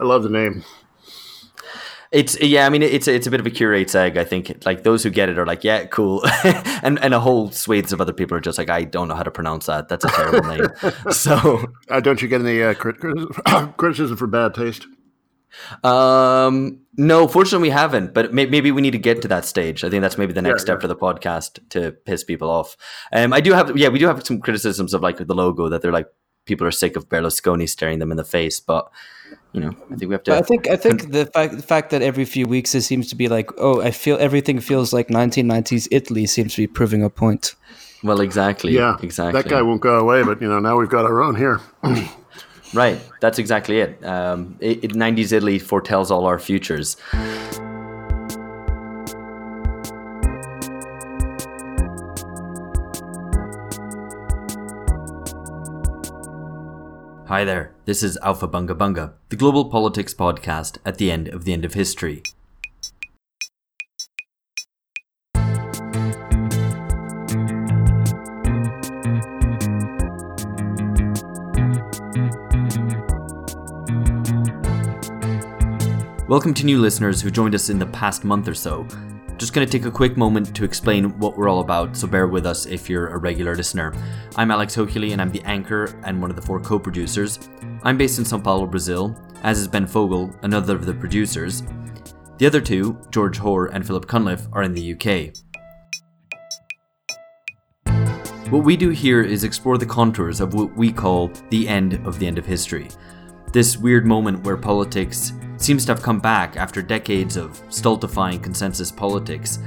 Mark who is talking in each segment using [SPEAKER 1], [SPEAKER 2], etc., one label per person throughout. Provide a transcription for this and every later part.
[SPEAKER 1] I love the name.
[SPEAKER 2] It's yeah, I mean it's it's a bit of a curate's egg. I think like those who get it are like, yeah, cool, and and a whole swathes of other people are just like, I don't know how to pronounce that. That's a terrible name. So
[SPEAKER 1] Uh, don't you get any uh, crit- criticism, criticism for bad taste?
[SPEAKER 2] Um, no, fortunately we haven't, but may- maybe we need to get to that stage. I think that's maybe the next
[SPEAKER 1] Yeah,
[SPEAKER 2] step
[SPEAKER 1] yeah.
[SPEAKER 2] for the podcast to piss people off. Um, I do have, yeah, we do have some criticisms of like the logo that they're like people are sick of Berlusconi staring them in the face, but you know, I think we have to.
[SPEAKER 3] But I think I think the fact the fact that every few weeks it seems to be like, oh, I feel everything feels like 1990s Italy seems to be proving a point.
[SPEAKER 2] well, exactly,
[SPEAKER 1] Yeah,
[SPEAKER 2] exactly.
[SPEAKER 1] That guy won't go away, but you know now we've got our own here.
[SPEAKER 2] Right, that's exactly it. Um, it, it 90s Italy foretells all our futures. Hi there, this is Alpha Bunga Bunga, the global politics podcast at the end of the end of history. Welcome to new listeners who joined us in the past month or so. Just going to take a quick moment to explain what we're all about, so bear with us if you're a regular listener. I'm Alex Hochuli and I'm the anchor and one of the four co producers. I'm based in Sao Paulo, Brazil, as is Ben Fogel, another of the producers. The other two, George Hoare and Philip Cunliffe, are in the UK. What we do here is explore the contours of what we call the end of the end of history. This weird moment where politics seems to have come back after decades of stultifying consensus politics,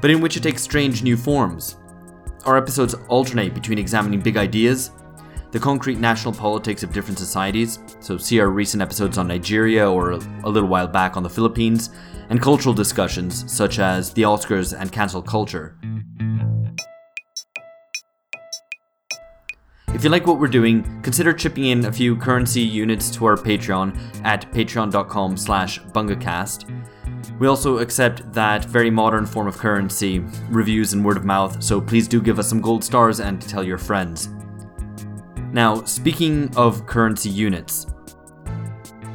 [SPEAKER 2] but in which it takes strange new forms. Our episodes alternate between examining big ideas, the concrete national politics of different societies, so see our recent episodes on Nigeria or a little while back on the Philippines, and cultural discussions such as the Oscars and cancel culture. If you like what we're doing, consider chipping in a few currency units to our Patreon at patreon.com slash bungacast. We also accept that very modern form of currency, reviews and word of mouth, so please do give us some gold stars and tell your friends. Now, speaking of currency units,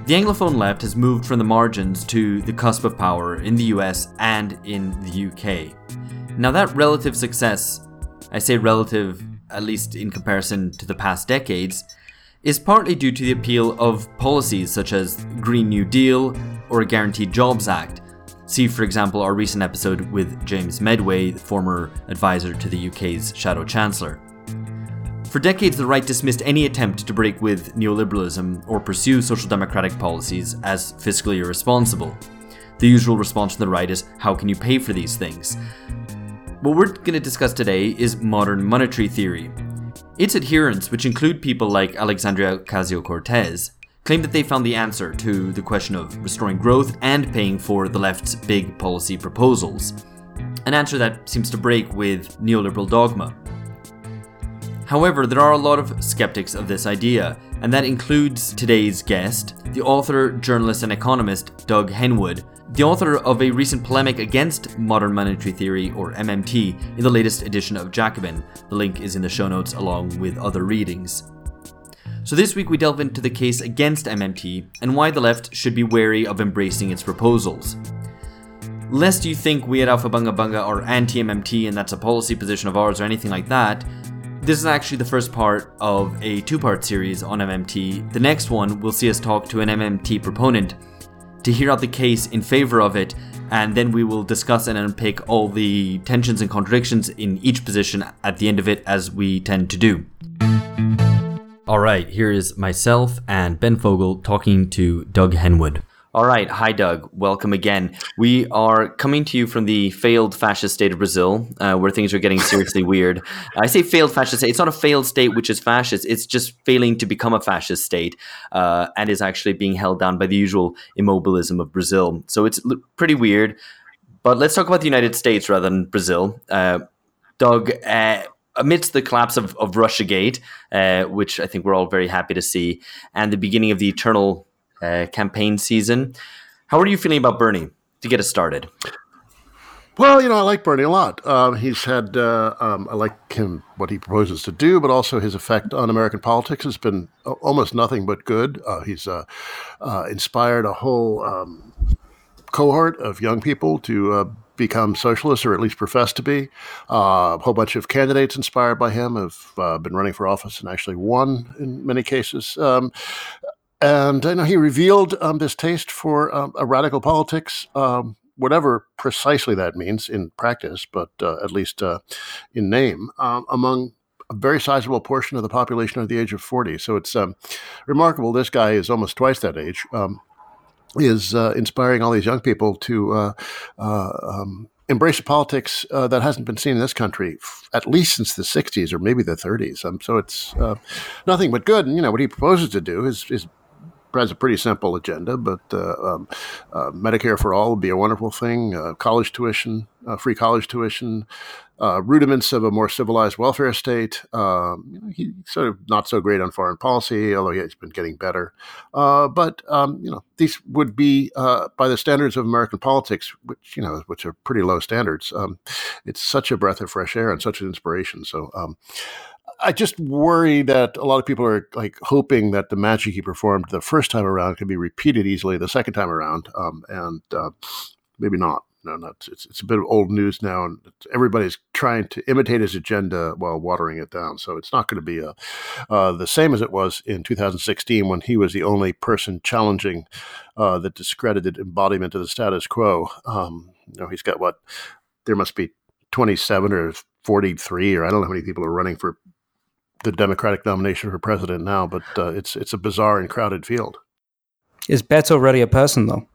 [SPEAKER 2] the Anglophone left has moved from the margins to the cusp of power in the US and in the UK. Now, that relative success, I say relative at least in comparison to the past decades, is partly due to the appeal of policies such as Green New Deal or a Guaranteed Jobs Act. See, for example, our recent episode with James Meadway, the former advisor to the UK's Shadow Chancellor. For decades, the right dismissed any attempt to break with neoliberalism or pursue social democratic policies as fiscally irresponsible. The usual response from the right is how can you pay for these things? What we're going to discuss today is modern monetary theory. Its adherents, which include people like Alexandria Ocasio Cortez, claim that they found the answer to the question of restoring growth and paying for the left's big policy proposals. An answer that seems to break with neoliberal dogma. However, there are a lot of skeptics of this idea, and that includes today's guest, the author, journalist, and economist Doug Henwood, the author of a recent polemic against modern monetary theory, or MMT, in the latest edition of Jacobin. The link is in the show notes along with other readings. So, this week we delve into the case against MMT and why the left should be wary of embracing its proposals. Lest you think we at Alpha Bunga Bunga are anti MMT and that's a policy position of ours or anything like that, this is actually the first part of a two part series on MMT. The next one will see us talk to an MMT proponent to hear out the case in favor of it, and then we will discuss and unpick all the tensions and contradictions in each position at the end of it, as we tend to do. All right, here is myself and Ben Fogel talking to Doug Henwood. All right, hi Doug, welcome again. We are coming to you from the failed fascist state of Brazil, uh, where things are getting seriously weird. I say failed fascist state; it's not a failed state which is fascist; it's just failing to become a fascist state, uh, and is actually being held down by the usual immobilism of Brazil. So it's l- pretty weird. But let's talk about the United States rather than Brazil. Uh, Doug, uh, amidst the collapse of, of Russiagate, uh, which I think we're all very happy to see, and the beginning of the eternal uh, campaign season, how are you feeling about Bernie to get us started?
[SPEAKER 1] Well, you know, I like Bernie a lot. Um, he's had, uh, um, I like him, what he proposes to do, but also his effect on American politics has been almost nothing but good. Uh, he's uh, uh inspired a whole um, cohort of young people to uh, become socialists or at least profess to be. Uh, a whole bunch of candidates inspired by him have been running for office and actually won in many cases. Um, and I know he revealed um, this taste for um, a radical politics um, whatever precisely that means in practice, but uh, at least uh, in name, um, among a very sizable portion of the population of the age of 40. So it's um, remarkable. This guy is almost twice that age, um, is uh, inspiring all these young people to uh, uh, embrace a politics uh, that hasn't been seen in this country f- at least since the 60s or maybe the 30s. Um, so it's nothing but good. And, you know, what he proposes to do is, is has a pretty simple agenda, but uh, um, uh, Medicare for all would be a wonderful thing. Uh, college tuition, free college tuition, rudiments of a more civilized welfare state. Um, he's sort of not so great on foreign policy, although he's been getting better. But um, you know, these would be by the standards of American politics, which you know, which are pretty low standards. Um, it's such a breath of fresh air and such an inspiration. So. I just worry that a lot of people are like hoping that the magic he performed the first time around can be repeated easily the second time around, um, and uh, maybe not. No, not it's, it's a bit of old news now, and everybody's trying to imitate his agenda while watering it down. So it's not going to be a, uh, the same as it was in 2016 when he was the only person challenging uh, the discredited embodiment of the status quo. Um, you know, he's got what there must be 27 or 43 or I don't know how many people are running for the Democratic nomination for president now, but uh, it's it's a bizarre and crowded field.
[SPEAKER 3] Is Beto already a person though?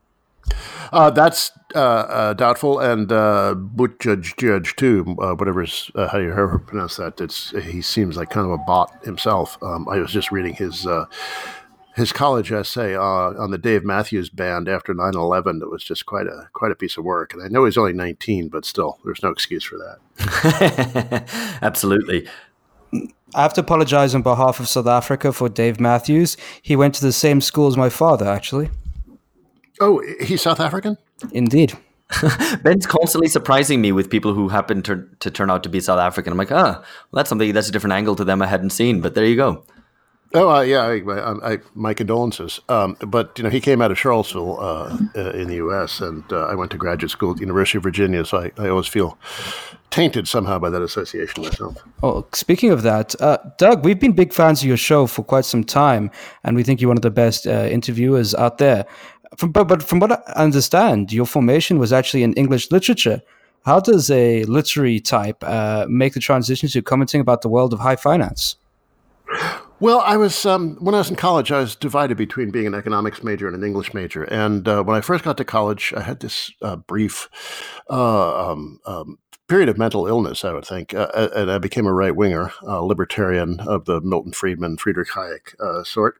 [SPEAKER 1] Uh, that's uh, uh doubtful, and uh, Buttigieg Judge too. Uh, whatever is uh, how do you ever pronounce that? It's he seems like kind of a bot himself. Um, I was just reading his his college essay uh, on the Dave Matthews Band after 9/11 that was just quite a quite a piece of work. And I know he's only 19, but still, there's no excuse for that.
[SPEAKER 2] Absolutely.
[SPEAKER 3] I have to apologize on behalf of South Africa for Dave Matthews. He went to the same school as my father, actually.
[SPEAKER 1] Oh, he's South African?
[SPEAKER 3] Indeed.
[SPEAKER 2] Ben's constantly surprising me with people who happen to, to turn out to be South African. I'm like, ah, well, that's something that's a different angle to them I hadn't seen, but there you go.
[SPEAKER 1] Oh uh, yeah, I, I, my condolences. Um, but you know, he came out of Charlottesville uh, uh, in the U.S., and uh, I went to graduate school at the University of Virginia, so I, I always feel tainted somehow by that association myself.
[SPEAKER 3] Oh, speaking of that, uh, Doug, we've been big fans of your show for quite some time, and we think you're one of the best uh, interviewers out there. From, but, but from what I understand, your formation was actually in English literature. How does a literary type make the transition to commenting about the world of high finance?
[SPEAKER 1] Well, I was um, when I was in college. I was divided between being an economics major and an English major. And uh, when I first got to college, I had this uh, brief uh, um, um, period of mental illness. I would think, uh, uh, and I became a right winger, libertarian of the Milton Friedman, Friedrich Hayek uh, sort.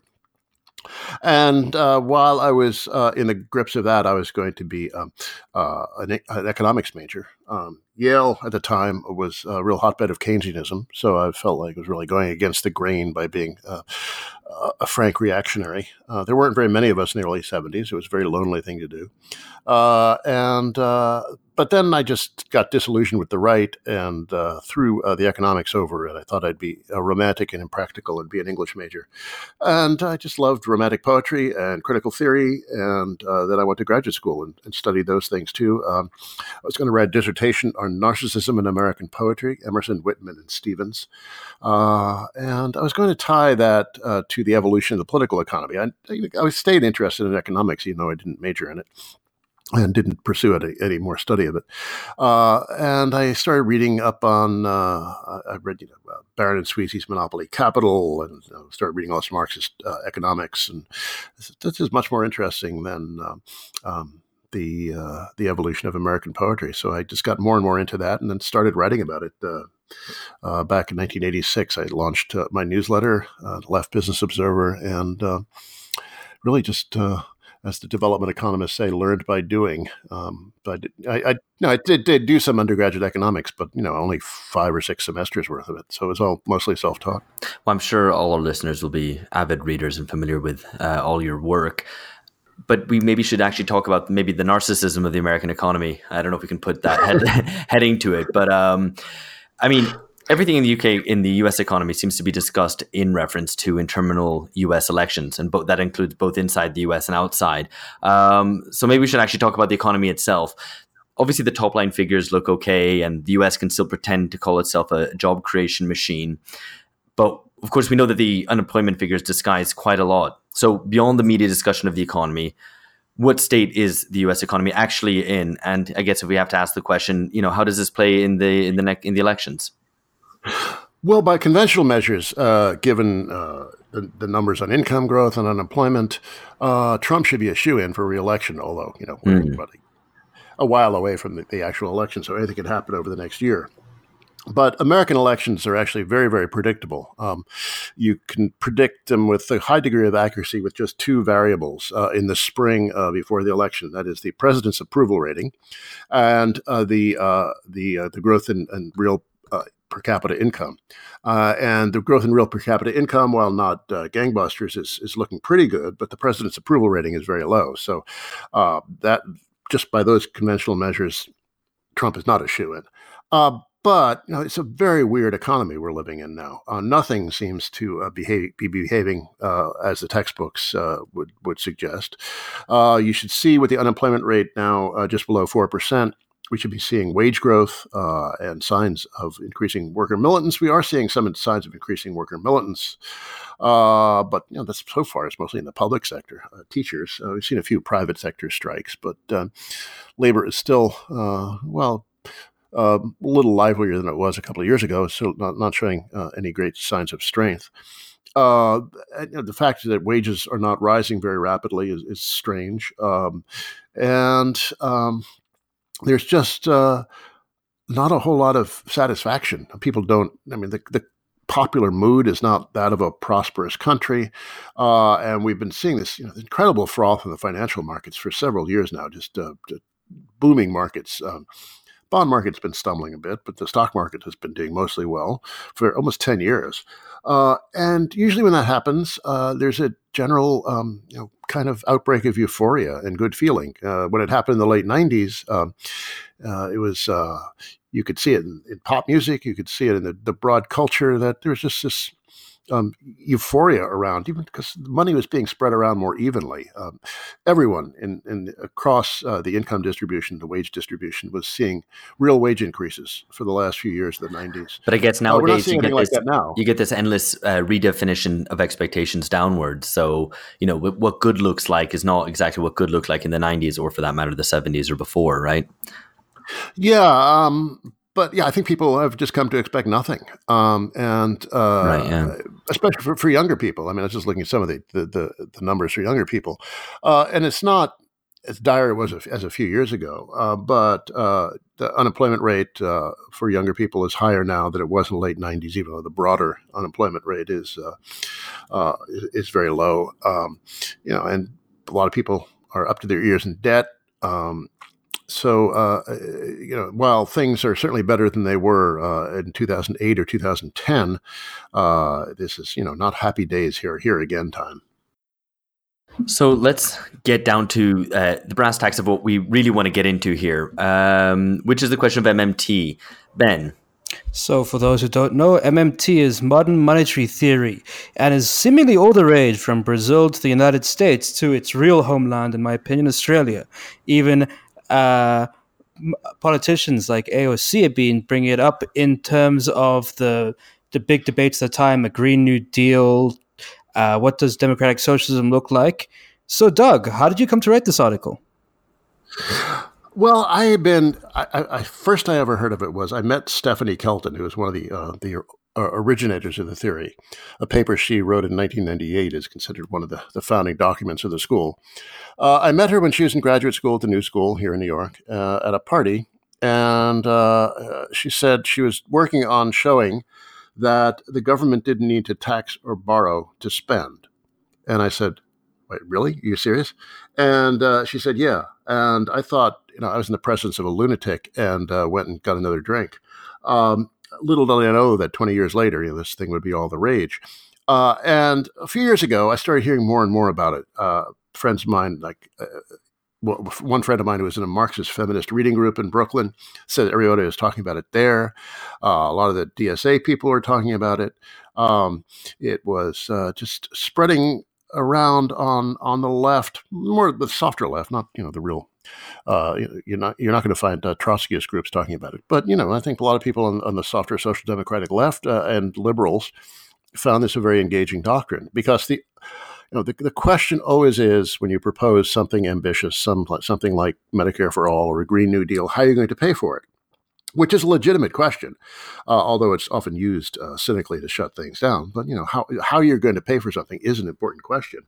[SPEAKER 1] And uh, while I was uh, in the grips of that, I was going to be um, uh, an, an, economics major. Um, Yale at the time was a real hotbed of Keynesianism, so I felt like I was really going against the grain by being uh, a frank reactionary. Uh, there weren't very many of us in the early 70s. It was a very lonely thing to do. Uh, and but then I just got disillusioned with the right and uh, threw uh, the economics over it. I thought I'd be a romantic and impractical and be an English major. And I just loved romantic poetry and critical theory. And uh, then I went to graduate school and, and studied those things too. Um, I was going to write a dissertation on narcissism in American poetry, Emerson, Whitman, and Stevens. Uh, and I was going to tie that uh, to the evolution of the political economy. I, I stayed interested in economics, even though I didn't major in it and didn't pursue any, any more study of it. Uh, and I started reading up on, uh, I read, you know, uh, Baran and Sweezy's Monopoly Capital and you know, started reading all this Marxist uh, economics. And this, this, is much more interesting than um, um, the, uh, the evolution of American poetry. So I just got more and more into that and then started writing about it. Uh, back in 1986, I launched my newsletter, Left Business Observer, and really just as the development economists say, learned by doing. Um, but I, I, no, I did, did, do some undergraduate economics, but you know, only five or six semesters worth of it. So it was all mostly self-taught.
[SPEAKER 2] Well, I'm sure all our listeners will be avid readers and familiar with uh, all your work. But we maybe should actually talk about maybe the narcissism of the American economy. I don't know if we can put that head, heading to it, but um, I mean, everything in the UK in the US economy seems to be discussed in reference to internal US elections, and bo- that includes both inside the US and outside. Um, so maybe we should actually talk about the economy itself. Obviously, the top line figures look okay, and the US can still pretend to call itself a job creation machine. But of course, we know that the unemployment figures disguise quite a lot. So, beyond the media discussion of the economy, what state is the U.S. economy actually in? And I guess if we have to ask the question, you know, how does this play in the in the ne- in the elections?
[SPEAKER 1] Well, by conventional measures, uh, given uh, the, the, numbers on income growth and unemployment, uh, Trump should be a shoe in for reelection. Although you know we're mm. a, a, while away from the, the actual election, so anything could happen over the next year. But American elections are actually very, very predictable. Um, you can predict them with a high degree of accuracy with just two variables uh, in the spring uh, before the election. That is the president's approval rating, and uh, the uh, the uh, the growth in, in real uh, per capita income. and the growth in real per capita income, while not gangbusters, is is looking pretty good. But the president's approval rating is very low. So that just by those conventional measures, Trump is not a shoe in. But you know, it's a very weird economy we're living in now. Uh, nothing seems to uh, behave, be behaving uh, as the textbooks uh, would would suggest. Uh, you should see with the unemployment rate now uh, just below four percent. We should be seeing wage growth and signs of increasing worker militants. We are seeing some signs of increasing worker militants, but you know that's so far it's mostly in the public sector. teachers, we've seen a few private sector strikes, but labor is still well uh, a little livelier than it was a couple of years ago, so not, not showing uh, any great signs of strength. Uh, the fact that wages are not rising very rapidly is, is strange. Um, and um, there's just uh, not a whole lot of satisfaction. People don't, I mean, the, the popular mood is not that of a prosperous country. Uh, and we've been seeing this you know, incredible froth in the financial markets for several years now, just uh, booming markets. Um, bond market's been stumbling a bit, but the stock market has been doing mostly well for almost 10 years. Uh, and usually when that happens, uh, there's a general, um, you know, kind of outbreak of euphoria and good feeling. Uh, when it happened in the late 90s, um, uh, it was, uh, you could see it in, in, pop music, you could see it in the, the broad culture that there's just this um, euphoria around, even because money was being spread around more evenly. Um, everyone in, in across uh, the income distribution, the wage distribution, was seeing real wage increases for the last few years of the '90s.
[SPEAKER 2] But I guess nowadays uh, you get this, like you get this endless uh, redefinition of expectations downwards. So you know what good looks like is not exactly what good looked like in the '90s, or for that matter, the '70s or before, right?
[SPEAKER 1] Yeah, um, but yeah, I think people have just come to expect nothing, um, and uh, right, yeah. Especially for, for younger people. I mean, I was just looking at some of the the, the, the numbers for younger people, uh, and it's not as dire was as a few years ago. Uh, but uh, the unemployment rate uh, for younger people is higher now than it was in the late '90s, even though the broader unemployment rate is uh, is very low. Um, you know, and a lot of people are up to their ears in debt. Um, so, uh, uh, you know, while things are certainly better than they were uh, in 2008 or 2010, uh, this is, you know, not happy days here, here again time.
[SPEAKER 2] So let's get down to uh, the brass tacks of what we really want to get into here, um, which is the question of MMT. Ben.
[SPEAKER 3] So, for those who don't know, MMT is modern monetary theory and is seemingly all the rage from Brazil to the United States to its real homeland, in my opinion, Australia. Even uh, politicians like AOC have been bringing it up in terms of the the big debates at the time: a Green New Deal. Uh, what does democratic socialism look like? So, Doug, how did you come to write this article?
[SPEAKER 1] Well, I had been. I, I, first I ever heard of it was I met Stephanie Kelton, who was one of the uh, the originators of the theory. A paper she wrote in 1998 is considered one of the, the founding documents of the school. Uh, I met her when she was in graduate school at the New School here in New York uh, at a party, and uh, she said she was working on showing that the government didn't need to tax or borrow to spend. And I said, Wait, really? Are you serious? And uh, she said, Yeah. And I thought, you know, I was in the presence of a lunatic and uh, went and got another drink. Um, little did I know that 20 years later, you know, this thing would be all the rage. Uh, and a few years ago, I started hearing more and more about it. Uh, friends of mine, like uh, well, one friend of mine who was in a Marxist feminist reading group in Brooklyn said Ariota was talking about it there. Uh, a lot of the DSA people were talking about it. Um, it was uh, just spreading around on on the left, more the softer left, not you know the real. Uh, you're not you're not going to find uh, Trotskyist groups talking about it, but you know I think a lot of people on, on the softer social democratic left uh, and liberals found this a very engaging doctrine because the you know, the, the question always is when you propose something ambitious, some, something like Medicare for all or a Green New Deal, how are you going to pay for it? Which is a legitimate question, uh, although it's often used uh, cynically to shut things down. But you know how how you're going to pay for something is an important question.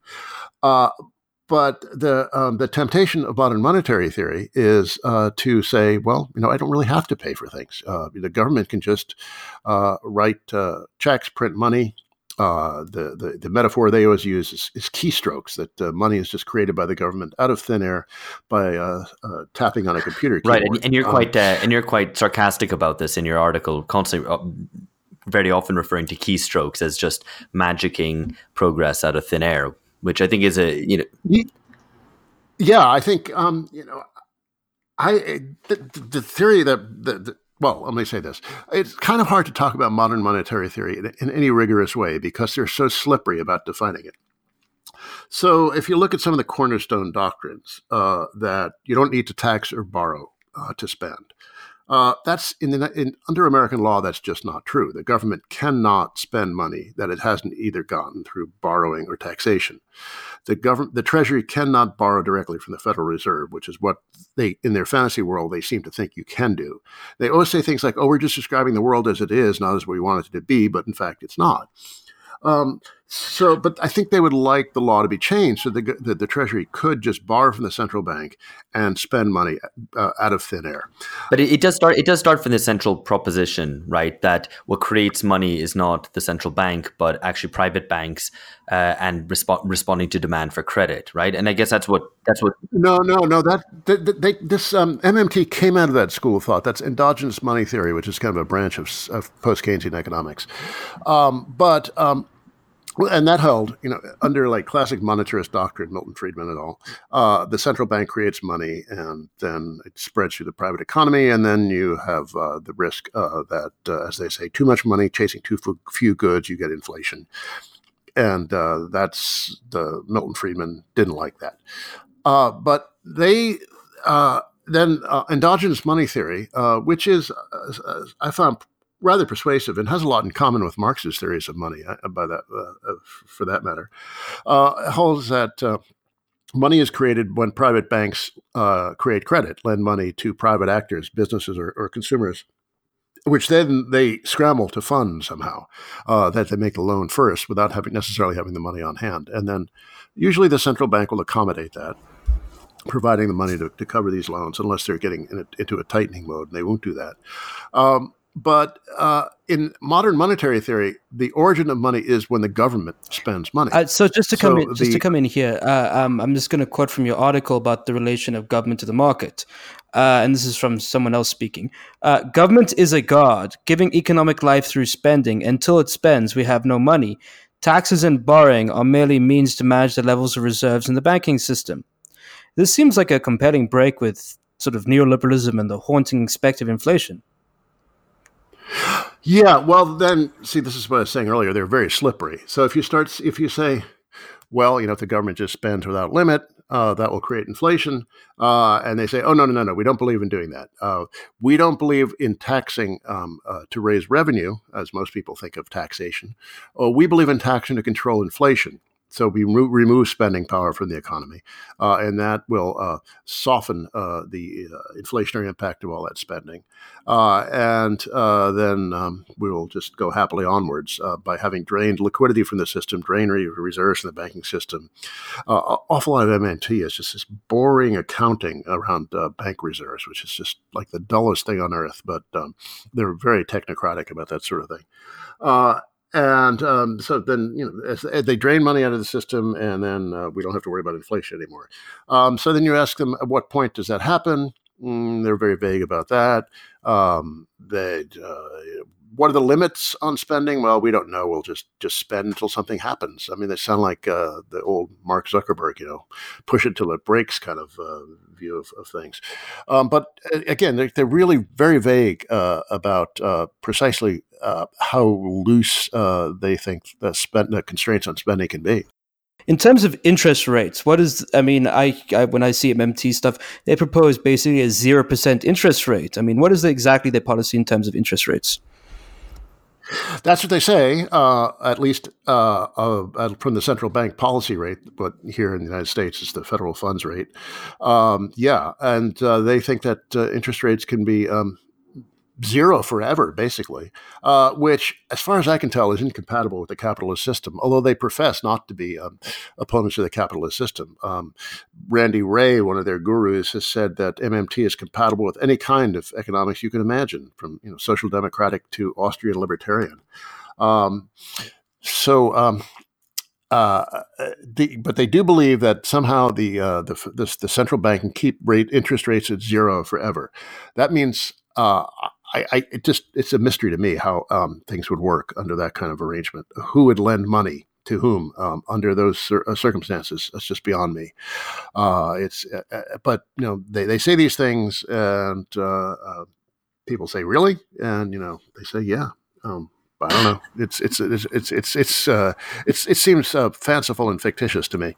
[SPEAKER 1] But the um, the temptation of modern monetary theory is uh, to say, well, you know, I don't really have to pay for things. Uh, the government can just uh, write uh, checks, print money, uh, the, the, the metaphor they always use is, is keystrokes that uh, money is just created by the government out of thin air by tapping on a computer keyboard.
[SPEAKER 2] right and, and you're quite um, uh, and you're quite sarcastic about this in your article constantly uh, very often referring to keystrokes as just magicking progress out of thin air which i think is a you know
[SPEAKER 1] yeah i think um, you know I the, the theory that the, well, let me say this. It's kind of hard to talk about modern monetary theory in, in, any rigorous way because they're so slippery about defining it. So, if you look at some of the cornerstone doctrines uh, that you don't need to tax or borrow uh, to spend, uh, that's in, the, in under American law. That's just not true. The government cannot spend money that it hasn't either gotten through borrowing or taxation. The government, the Treasury cannot borrow directly from the Federal Reserve, which is what they, in their fantasy world, they seem to think you can do. They always say things like, "Oh, we're just describing the world as it is, not as we want it to be," but in fact, it's not. Um, so, but I think they would like the law to be changed so that the, the Treasury could just borrow from the central bank and spend money uh, out of thin air.
[SPEAKER 2] But it, it, does start. It does start from the central proposition, right? That what creates money is not the central bank, but actually private banks uh, and resp- responding to demand for credit, right? And I guess that's what that's what.
[SPEAKER 1] No, no, no. That, that they, this um, MMT came out of that school of thought. That's endogenous money theory, which is kind of a branch of, of post Keynesian economics. Um, but um, and that held, you know, under like classic monetarist doctrine, Milton Friedman and all, uh, the central bank creates money and then it spreads through the private economy. And then you have uh, the risk uh, that, uh, as they say, too much money chasing too few goods, you get inflation. And uh, that's the Milton Friedman didn't like that. Uh, but they, then endogenous money theory, which is, I found rather persuasive and has a lot in common with Marx's theories of money, uh, by that, uh, for that matter, uh, holds that uh, money is created when private banks uh, create credit, lend money to private actors, businesses, or, or consumers. Which then they scramble to fund somehow, uh, that they make the loan first without having necessarily having the money on hand, and then usually the central bank will accommodate that providing the money to, to cover these loans unless they're getting in a, into a tightening mode and they won't do that um, but uh, in modern monetary theory, the origin of money is when the government spends money.
[SPEAKER 3] Uh, so just to come so in, just the, to come in here, uh, um, I'm just going to quote from your article about the relation of government to the market, uh, and this is from someone else speaking. Uh, government is a god, giving economic life through spending. Until it spends, we have no money. Taxes and borrowing are merely means to manage the levels of reserves in the banking system. This seems like a compelling break with sort of neoliberalism and the haunting of inflation.
[SPEAKER 1] Yeah, well, then see, this is what I was saying earlier. They're very slippery. So if you start, if you say, well, you know, if the government just spends without limit, uh, that will create inflation, uh, and they say, oh no, no, no, no, we don't believe in doing that. Uh, we don't believe in taxing um, uh, to raise revenue, as most people think of taxation. Oh, we believe in taxing to control inflation. So we re- remove spending power from the economy, uh, and that will uh, soften uh, the uh, inflationary impact of all that spending. Uh, and uh, then um, we will just go happily onwards by having drained liquidity from the system, drained reserves from the banking system. awful lot of MMT is just this boring accounting around bank reserves, which is just like the dullest thing on earth. But um, they're very technocratic about that sort of thing and um, so then you know as, as they drain money out of the system, and then uh, we don't have to worry about inflation anymore. Um, so then you ask them, at what point does that happen? Mm, they're very vague about that. Um, they uh, what are the limits on spending? Well, we don't know. We'll just just spend until something happens. I mean, they sound like uh, the old Mark Zuckerberg, you know, push it till it breaks kind of uh, view of, of things. Um, but uh, again, they're, they're, really very vague uh, about uh, precisely uh, how loose they think the, spend, the constraints on spending can be.
[SPEAKER 3] In terms of interest rates, what is? I mean, I, I when I see MMT stuff, they propose basically a zero percent interest rate. I mean, what is the, exactly their policy in terms of interest rates?
[SPEAKER 1] That's what they say, uh, at least uh, uh, from the central bank policy rate, but here in the United States it's the federal funds rate. Um, yeah, and uh, they think that uh, interest rates can be um, zero forever, basically, uh, which, as far as I can tell, is incompatible with the capitalist system, although they profess not to be um, opponents of the capitalist system. Um, Randy Wray, one of their gurus, has said that MMT is compatible with any kind of economics you can imagine, from you know, social democratic to Austrian libertarian. Um, so, um, uh, the, but they do believe that somehow the, uh, the, the, the central bank can keep rate interest rates at zero forever. That means uh, I, I, it just it's a mystery to me how um, things would work under that kind of arrangement. Who would lend money to whom um, under those cir- uh, circumstances? That's just beyond me. Uh, it's uh, uh, but you know they, they say these things and uh, uh, people say really and you know they say yeah. Um, I don't know. It's it's it's it's it's it's, it's it seems fanciful and fictitious to me.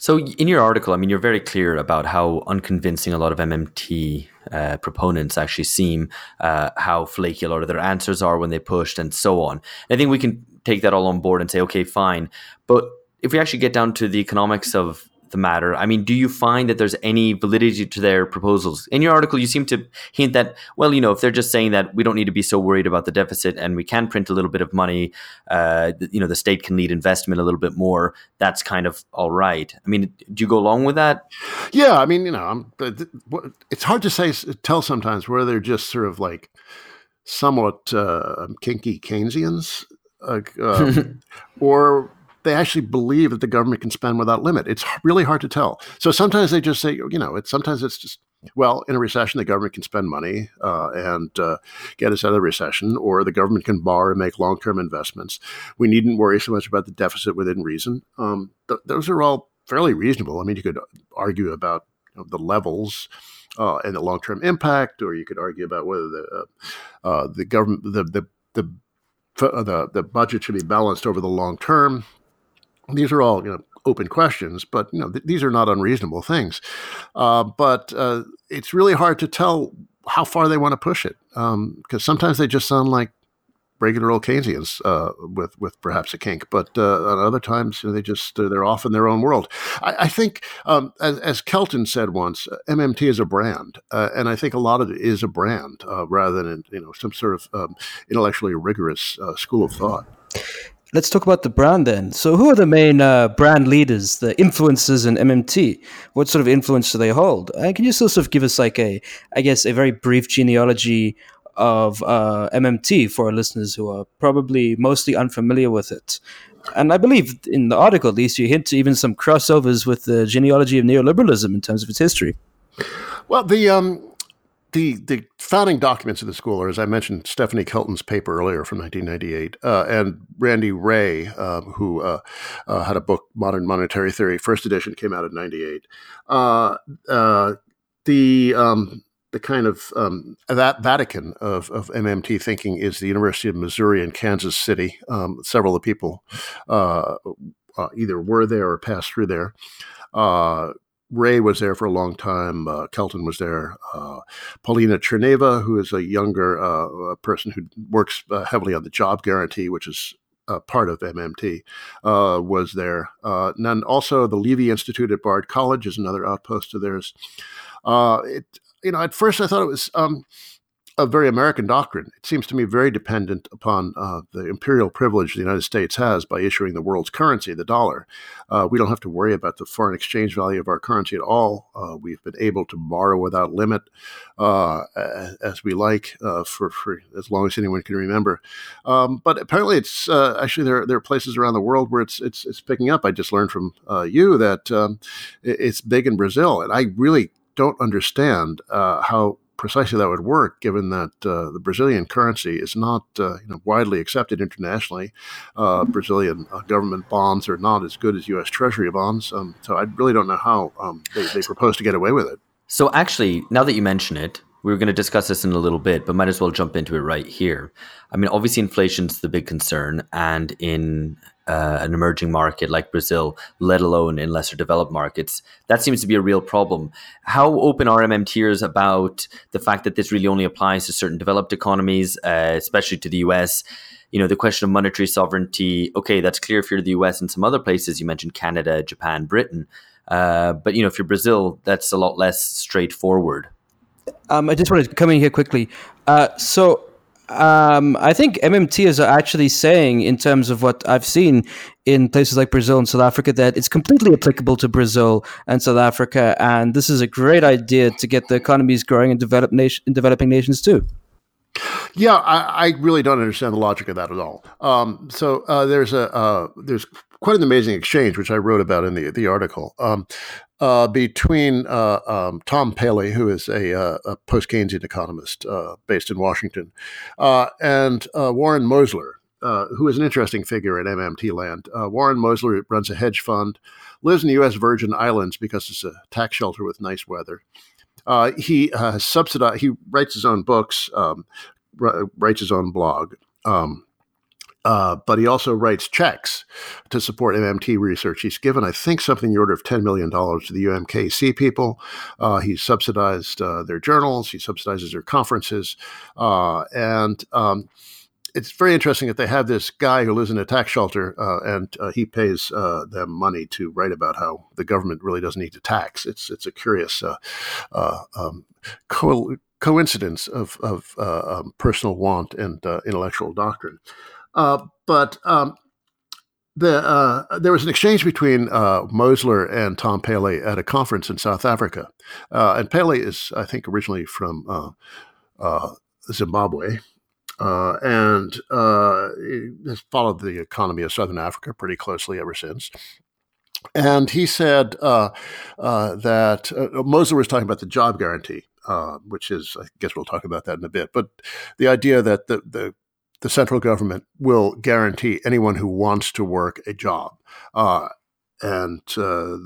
[SPEAKER 2] So, in your article, I mean, you're very clear about how unconvincing a lot of MMT uh, proponents actually seem, uh, how flaky a lot of their answers are when they pushed, and so on. I think we can take that all on board and say, okay, fine. But if we actually get down to the economics of the matter. I mean, do you find that there's any validity to their proposals? In your article, you seem to hint that, well, you know, if they're just saying that we don't need to be so worried about the deficit and we can print a little bit of money, uh, you know, the state can lead investment a little bit more, that's kind of all right. I mean, do you go along with that?
[SPEAKER 1] Yeah, I mean, you know, I'm, it's hard to say, tell sometimes where they're just sort of like somewhat uh, kinky Keynesians. Uh, um, or they actually believe that the government can spend without limit. It's really hard to tell. So sometimes they just say, you know, it's sometimes it's just well, in a recession, the government can spend money uh, and uh, get us out of the recession, or the government can borrow and make long term investments. We needn't worry so much about the deficit within reason. Um, th- those are all fairly reasonable. I mean, you could argue about you know, the levels. Uh, and the long-term impact, or you could argue about whether the uh, uh, the government the the the the, the budget should be balanced over the long term. These are all you know open questions, but you know th- these are not unreasonable things. Uh, but uh, it's really hard to tell how far they want to push it because um, sometimes they just sound like regular old Keynesians uh, with with perhaps a kink, but uh, at other times you know, they just uh, they're off in their own world. I, I think, um, as, as, Kelton said once, MMT is a brand, uh, and I think a lot of it is a brand rather than you know some sort of um, intellectually rigorous school of thought.
[SPEAKER 3] Let's talk about the brand then. So, who are the main uh, brand leaders, the influencers in MMT? What sort of influence do they hold? And can you sort of give us like a, I guess, a very brief genealogy of uh, MMT for our listeners who are probably mostly unfamiliar with it? And I believe in the article, at least, you hint to even some crossovers with the genealogy of neoliberalism in terms of its history.
[SPEAKER 1] Well, the um, the the founding documents of the school are, as I mentioned, Stephanie Kelton's paper earlier from 1998, uh, and Randy Wray, um, who uh, uh, had a book, Modern Monetary Theory, first edition came out in '98. Uh, uh, the um, the kind of um, that Vatican of, of MMT thinking is the University of Missouri in Kansas City. Um, several of the people uh, either were there or passed through there. Wray was there for a long time. Uh, Kelton was there. Uh, Pavlina Tcherneva, who is a younger uh, person who works uh, heavily on the job guarantee, which is part of MMT, uh, was there. Uh, and then also the Levy Institute at Bard College is another outpost of theirs. it, you know, at first I thought it was. Um, a very American doctrine. It seems to me very dependent upon uh, the imperial privilege the United States has by issuing the world's currency, the dollar. Uh, we don't have to worry about the foreign exchange value of our currency at all. Uh, we've been able to borrow without limit uh, as we like uh, for, for as long as anyone can remember. Um, but apparently, it's uh, actually there, there are places around the world where it's it's, it's picking up. I just learned from you that um, it's big in Brazil, and I really don't understand how precisely that would work, given that uh, the Brazilian currency is not uh, you know, widely accepted internationally. Uh, Brazilian uh, government bonds are not as good as U.S. Treasury bonds, um, so I really don't know how um, they, they propose to get away with it.
[SPEAKER 2] So, actually, now that you mention it, we were going to discuss this in a little bit, but might as well jump into it right here. I mean, obviously, inflation's the big concern, and in uh, an emerging market like Brazil, let alone in lesser developed markets, that seems to be a real problem. How open are MMTers about the fact that this really only applies to certain developed economies, uh, especially to the US? You know, the question of monetary sovereignty. Okay, that's clear if you're the US and some other places. You mentioned Canada, Japan, Britain. Uh, but you know, if you're Brazil, that's a lot less straightforward.
[SPEAKER 3] Um, I just wanted to come in here quickly. Uh, so um, I think MMTs are actually saying, in terms of what I've seen in places like Brazil and South Africa, that it's completely applicable to Brazil and South Africa, and this is a great idea to get the economies growing in, nation, in developing nations too.
[SPEAKER 1] Yeah, I, I, really don't understand the logic of that at all. Um, so uh, there's a uh, there's quite an amazing exchange, which I wrote about in the the article. Um, uh, between uh, um, Tom Palley, who is a, uh, a post Keynesian economist uh, based in Washington, uh, and uh, Warren Mosler, who is an interesting figure in MMT land. Warren Mosler runs a hedge fund, lives in the U.S. Virgin Islands because it's a tax shelter with nice weather. he has subsidized. He writes his own books, um, writes his own blog. Um, uh, but he also writes checks to support MMT research. He's given, I think, something in the order of $10 million to the UMKC people. Uh, he's subsidized uh, their journals, he subsidizes their conferences. Uh, and um, it's very interesting that they have this guy who lives in a tax shelter uh, and uh, he pays them money to write about how the government really doesn't need to tax. It's, it's a curious um, co- coincidence of, of um, personal want and intellectual doctrine. Uh, but um, the, uh, there was an exchange between uh, Mosler and Tom Palley at a conference in South Africa. Uh, and Palley is, I think, originally from uh, uh, Zimbabwe. and has followed the economy of Southern Africa pretty closely ever since. And he said that Mosler was talking about the job guarantee, which is, I guess we'll talk about that in a bit. But the idea that the, the the central government will guarantee anyone who wants to work a job. Uh, and uh,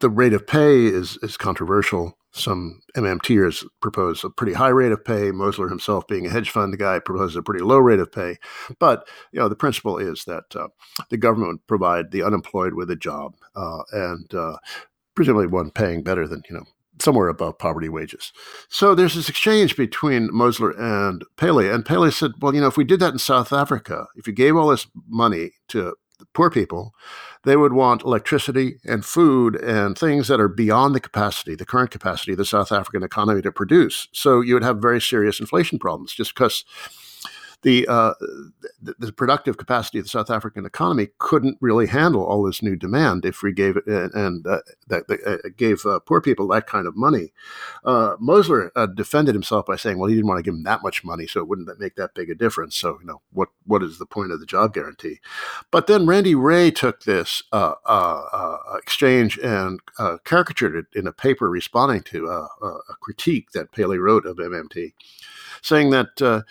[SPEAKER 1] the rate of pay is, is controversial. Some MMTers propose a pretty high rate of pay. Mosler himself, being a hedge fund guy, proposes a pretty low rate of pay. But you know, the principle is that uh, the government would provide the unemployed with a job, uh, and uh, presumably one paying better than you know somewhere above poverty wages. So there's this exchange between Mosler and Palley. And Palley said, well, you know, if we did that in South Africa, if you gave all this money to poor people, they would want electricity and food and things that are beyond the capacity, the current capacity of the South African economy to produce. So you would have very serious inflation problems just because the, uh, the, the productive capacity of the South African economy couldn't really handle all this new demand if we gave it and uh, that, uh, gave uh, poor people that kind of money. Uh, Mosler uh, defended himself by saying, "Well, he didn't want to give them that much money, so it wouldn't make that big a difference. So, you know, what what is the point of the job guarantee?" But then Randy Wray took this exchange and caricatured it in a paper responding to a critique that Palley wrote of MMT saying that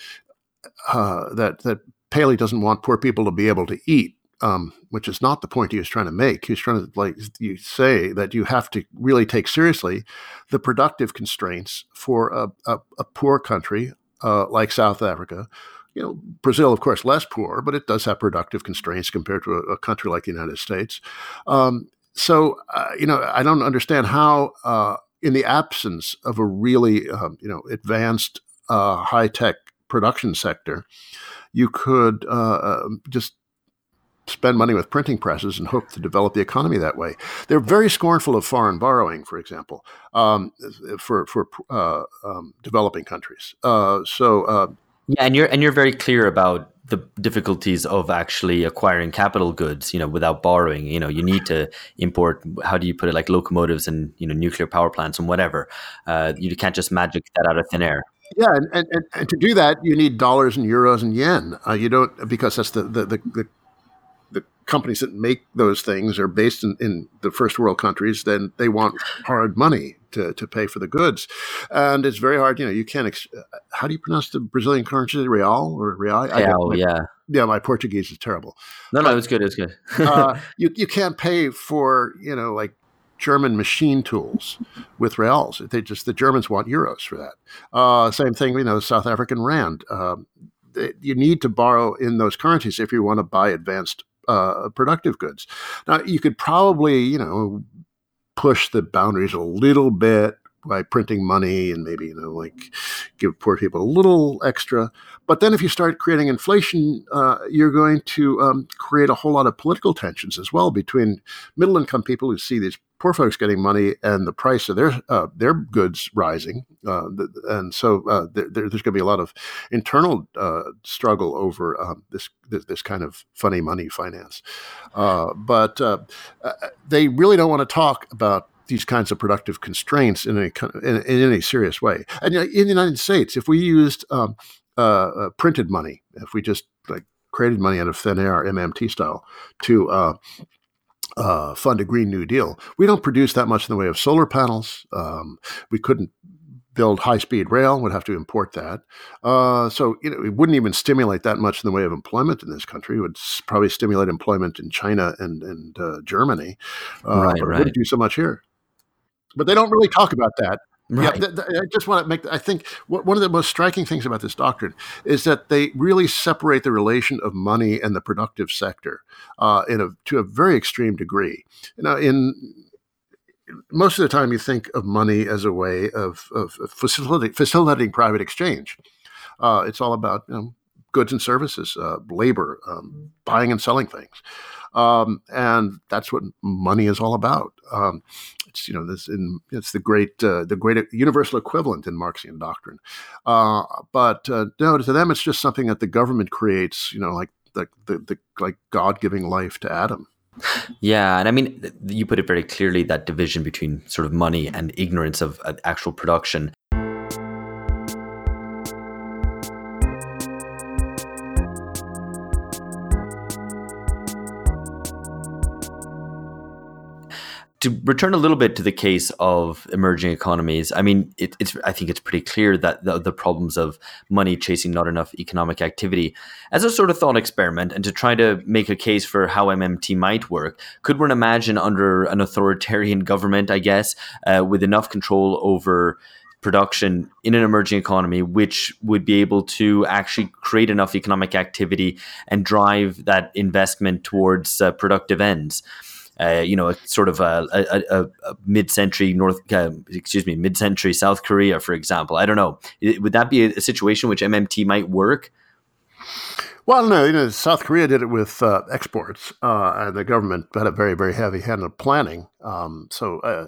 [SPEAKER 1] uh, that that Palley doesn't want poor people to be able to eat, um, which is not the point he was trying to make. He was trying to like you say that you have to really take seriously the productive constraints for a, a, a poor country uh, like South Africa. You know, Brazil, of course, less poor, but it does have productive constraints compared to a, a country like the United States. Um, so, uh, you know, I don't understand how, uh, in the absence of a really, um, you know, advanced, uh, high tech production sector, you could uh, uh, just spend money with printing presses and hope to develop the economy that way. They're very scornful of foreign borrowing, for example, um, for for uh, um, developing countries. Uh, so uh,
[SPEAKER 2] yeah, and you're and you're very clear about the difficulties of actually acquiring capital goods, you know, without borrowing. You know, you need to import. How do you put it? Like locomotives and you know nuclear power plants and whatever. Uh, you can't just magic that out of thin air.
[SPEAKER 1] Yeah, and, and, and to do that, you need dollars and euros and yen. Uh, you don't because that's the the, the, the, the companies that make those things are based in, in the first world countries, then they want hard money to, to pay for the goods. And it's very hard. You know, you can't. Ex- how do you pronounce the Brazilian currency? Real or real?
[SPEAKER 2] Real, yeah.
[SPEAKER 1] Yeah, my Portuguese is terrible.
[SPEAKER 2] No, no, it's good. It's good.
[SPEAKER 1] uh, you you can't pay for you know like German machine tools with reals. They just the Germans want euros for that. Uh, same thing, you know, South African rand. Um, they, you need to borrow in those currencies if you want to buy advanced uh, productive goods. Now, you could probably, you know, push the boundaries a little bit by printing money and maybe you know like give poor people a little extra but then if you start creating inflation uh, you're going to um, create a whole lot of political tensions as well between middle income people who see these poor folks getting money and the price of their uh, their goods rising, uh, and so uh, there, there's going to be a lot of internal uh, struggle over um, this, this, this kind of funny money finance. Uh, but uh, they really don't want to talk about these kinds of productive constraints in any in, in any serious way. And in the United States, if we used um, printed money, if we just like created money out of thin air, MMT style, to uh, fund a Green New Deal. We don't produce that much in the way of solar panels. Um, we couldn't build high speed rail, would have to import that. Uh, so you know, it wouldn't even stimulate that much in the way of employment in this country. It would probably stimulate employment in China and, and uh, Germany, uh, right, but right. it wouldn't do so much here. But they don't really talk about that. Right. Yeah, th- th- I just want to make. I think one of the most striking things about this doctrine is that they really separate the relation of money and the productive sector uh, in a to a very extreme degree. You know, in most of the time, you think of money as a way of, of facilitating, facilitating private exchange. Uh, it's all about you know, goods and services, uh, labor, um, buying and selling things. Um, and that's what money is all about. Um, it's you know this in it's the great uh, the great universal equivalent in Marxian doctrine. Uh, but uh, no, to them it's just something that the government creates. You know, like the the, the like God giving life to Adam.
[SPEAKER 2] Yeah, and I mean, you put it very clearly that division between sort of money and ignorance of actual production. To return a little bit to the case of emerging economies, I mean, it, it's I think it's pretty clear that the, the, problems of money chasing not enough economic activity, as a sort of thought experiment, and to try to make a case for how MMT might work, could one imagine under an authoritarian government, I guess, uh, with enough control over production in an emerging economy, which would be able to actually create enough economic activity and drive that investment towards uh, productive ends? Uh, you know, a sort of a, a, a mid-century North, uh, excuse me, mid-century South Korea, for example. I don't know. Would that be a, situation which MMT might work?
[SPEAKER 1] Well, no, you know, South Korea did it with uh, exports, uh, and the government had a very, very heavy hand of planning. Um, so, uh,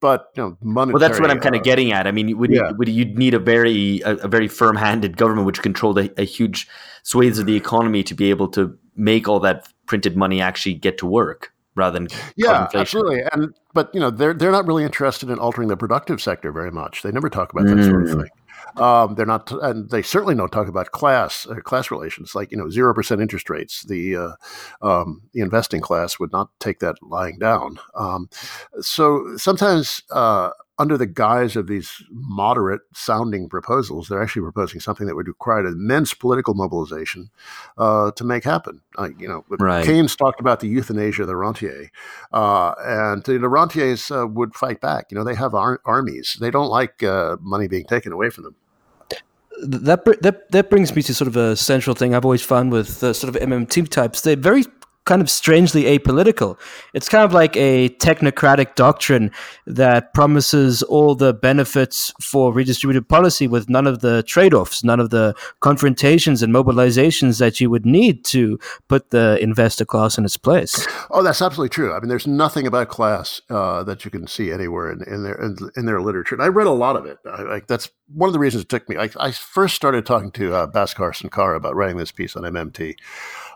[SPEAKER 1] but you know, monetary.
[SPEAKER 2] Well, that's what I'm kind of uh, getting at. I mean, would yeah. you, would you need a very, a, a very firm-handed government which controlled a, a huge swathes of the economy to be able to make all that printed money actually get to work? Rather than
[SPEAKER 1] yeah, absolutely. And but you know they're they're not really interested in altering the productive sector very much. They never talk about mm. that sort of mm. thing. Um, they're not, and they certainly don't talk about class uh, class relations, like you know zero percent interest rates. The uh, um, the investing class would not take that lying down. Um, so sometimes uh, under the guise of these moderate sounding proposals, they're actually proposing something that would require immense political mobilization uh, to make happen. Uh, you know, right. Keynes talked about the euthanasia of the rentier, uh, and the rentiers uh, would fight back. You know, they have ar- armies. They don't like uh, money being taken away from them
[SPEAKER 3] that that that brings me to sort of a central thing I've always found with uh, sort of MMT types. They're very kind of strangely apolitical. It's kind of like a technocratic doctrine that promises all the benefits for redistributive policy with none of the trade offs, none of the confrontations and mobilizations that you would need to put the investor class in its place.
[SPEAKER 1] Oh, that's absolutely true. I mean, there's nothing about class uh, that you can see anywhere in, in their in, in, their literature. And I read a lot of it. I, like that's one of the reasons it took me. I, I first started talking to uh, Bhaskar Sunkara about writing this piece on MMT.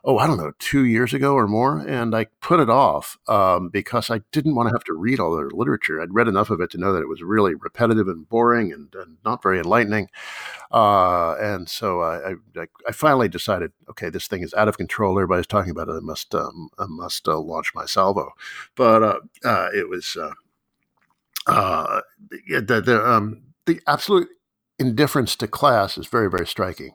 [SPEAKER 1] Oh, I don't know, two years ago or more, and I put it off um, because I didn't want to have to read all their literature. I'd read enough of it to know that it was really repetitive and boring and, and not very enlightening. Uh, and so I, I, I, finally decided, okay, this thing is out of control. Everybody's talking about it. I must, um, I must uh, launch my salvo. But uh, uh it was. Uh, uh, the, the, um, the absolute indifference to class is very, very striking.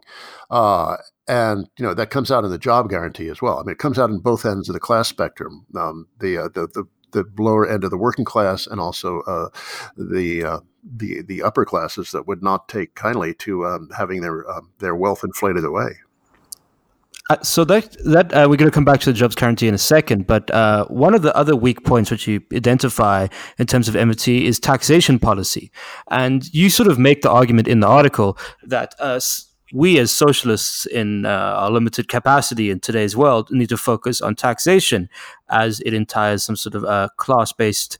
[SPEAKER 1] Uh, and you know that comes out in the job guarantee as well. I mean, it comes out in both ends of the class spectrum. Um, the, uh, the, the the lower end of the working class, and also uh, the uh, the the upper classes that would not take kindly to um, having their um, their wealth inflated away.
[SPEAKER 3] Uh, so that that uh, we're going to come back to the jobs guarantee in a second, but uh, one of the other weak points which you identify in terms of MMT is taxation policy, and you sort of make the argument in the article that us we as socialists in uh, our limited capacity in today's world need to focus on taxation as it entails some sort of uh, class-based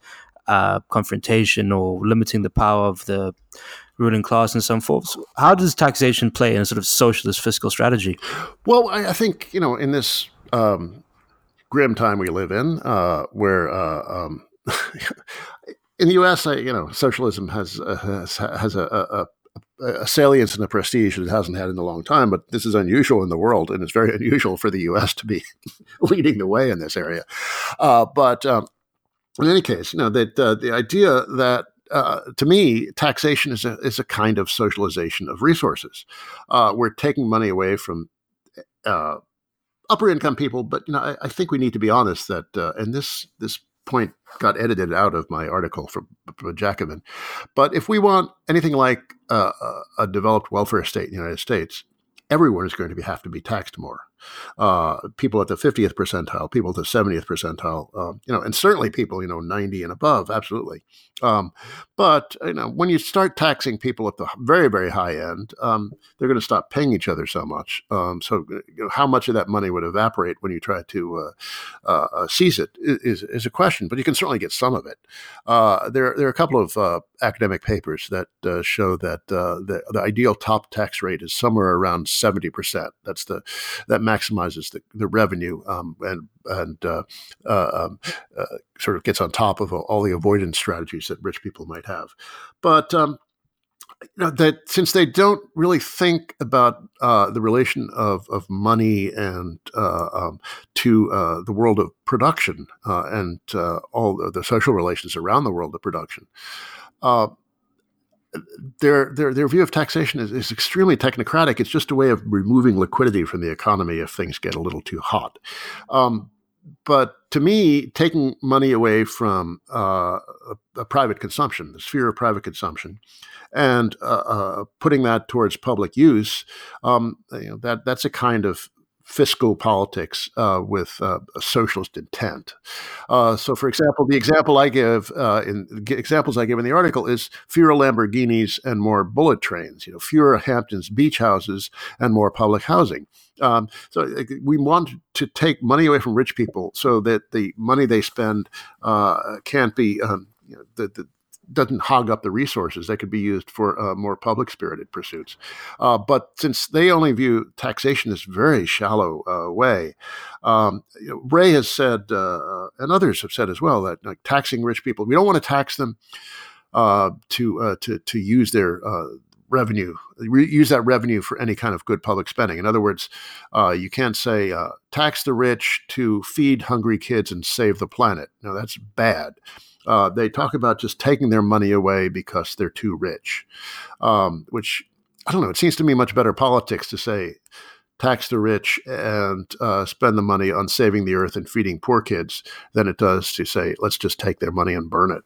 [SPEAKER 3] uh, confrontation or limiting the power of the ruling class and so forth. How does taxation play in a sort of socialist fiscal strategy?
[SPEAKER 1] Well, I, I think you know in this um, grim time we live in, uh, where uh, um, in the U.S., I, you know, socialism has uh, has, has a, a, a salience and a prestige that it hasn't had in a long time, but this is unusual in the world, and it's very unusual for the U.S. to be leading the way in this area. Uh, but um, in any case, you know that uh, the idea that uh, to me, taxation is a is a kind of socialization of resources. Uh, we're taking money away from uh, upper income people, but you know, I, I, think we need to be honest that, uh, and this this point got edited out of my article from, from Jacobin. But if we want anything like uh, a developed welfare state in the United States, everyone is going to be, have to be taxed more uh, people at the 50th percentile, people at the 70th percentile, uh, you know, and certainly people, you know, 90 and above, absolutely. Um, but, you know, when you start taxing people at the very, very high end, um, they're going to stop paying each other so much. Um, so, you know, how much of that money would evaporate when you try to uh, uh, uh seize it is, is a question, but you can certainly get some of it. Uh, there, there are a couple of academic papers that show that the, the ideal top tax rate is somewhere around 70%. That's the, that maximizes the, the revenue um, and and uh, uh, um, uh, sort of gets on top of all the avoidance strategies that rich people might have. But um, you know that since they don't really think about uh, the relation of, of money and uh, um, to uh, the world of production and all the, social relations around the world of production, their their their view of taxation is, is extremely technocratic. It's just a way of removing liquidity from the economy if things get a little too hot. Um, but to me, taking money away from uh, a, a, private consumption, the sphere of private consumption, and uh, uh, putting that towards public use, um, you know, that that's a kind of fiscal politics uh, with uh, socialist intent. Uh, so, for example, the example I give uh, in examples I give in the article is fewer Lamborghinis and more bullet trains. You know, fewer Hamptons beach houses and more public housing. Um, so we want to take money away from rich people so that the money they spend uh, can't be um, you know, the, the doesn't hog up the resources. They could be used for uh, more public spirited pursuits. Uh, but since they only view taxation this very shallow uh, way, um, you know, Wray has said, uh, uh, and others have said as well, that like, taxing rich people, we don't want to tax them uh, to to to use their revenue, re- use that revenue for any kind of good public spending. In other words, uh, you can't say uh, tax the rich to feed hungry kids and save the planet. No, that's bad. Uh, they talk about just taking their money away because they're too rich, um, which I don't know. It seems to me much better politics to say tax the rich and uh, spend the money on saving the earth and feeding poor kids than it does to say let's just take their money and burn it.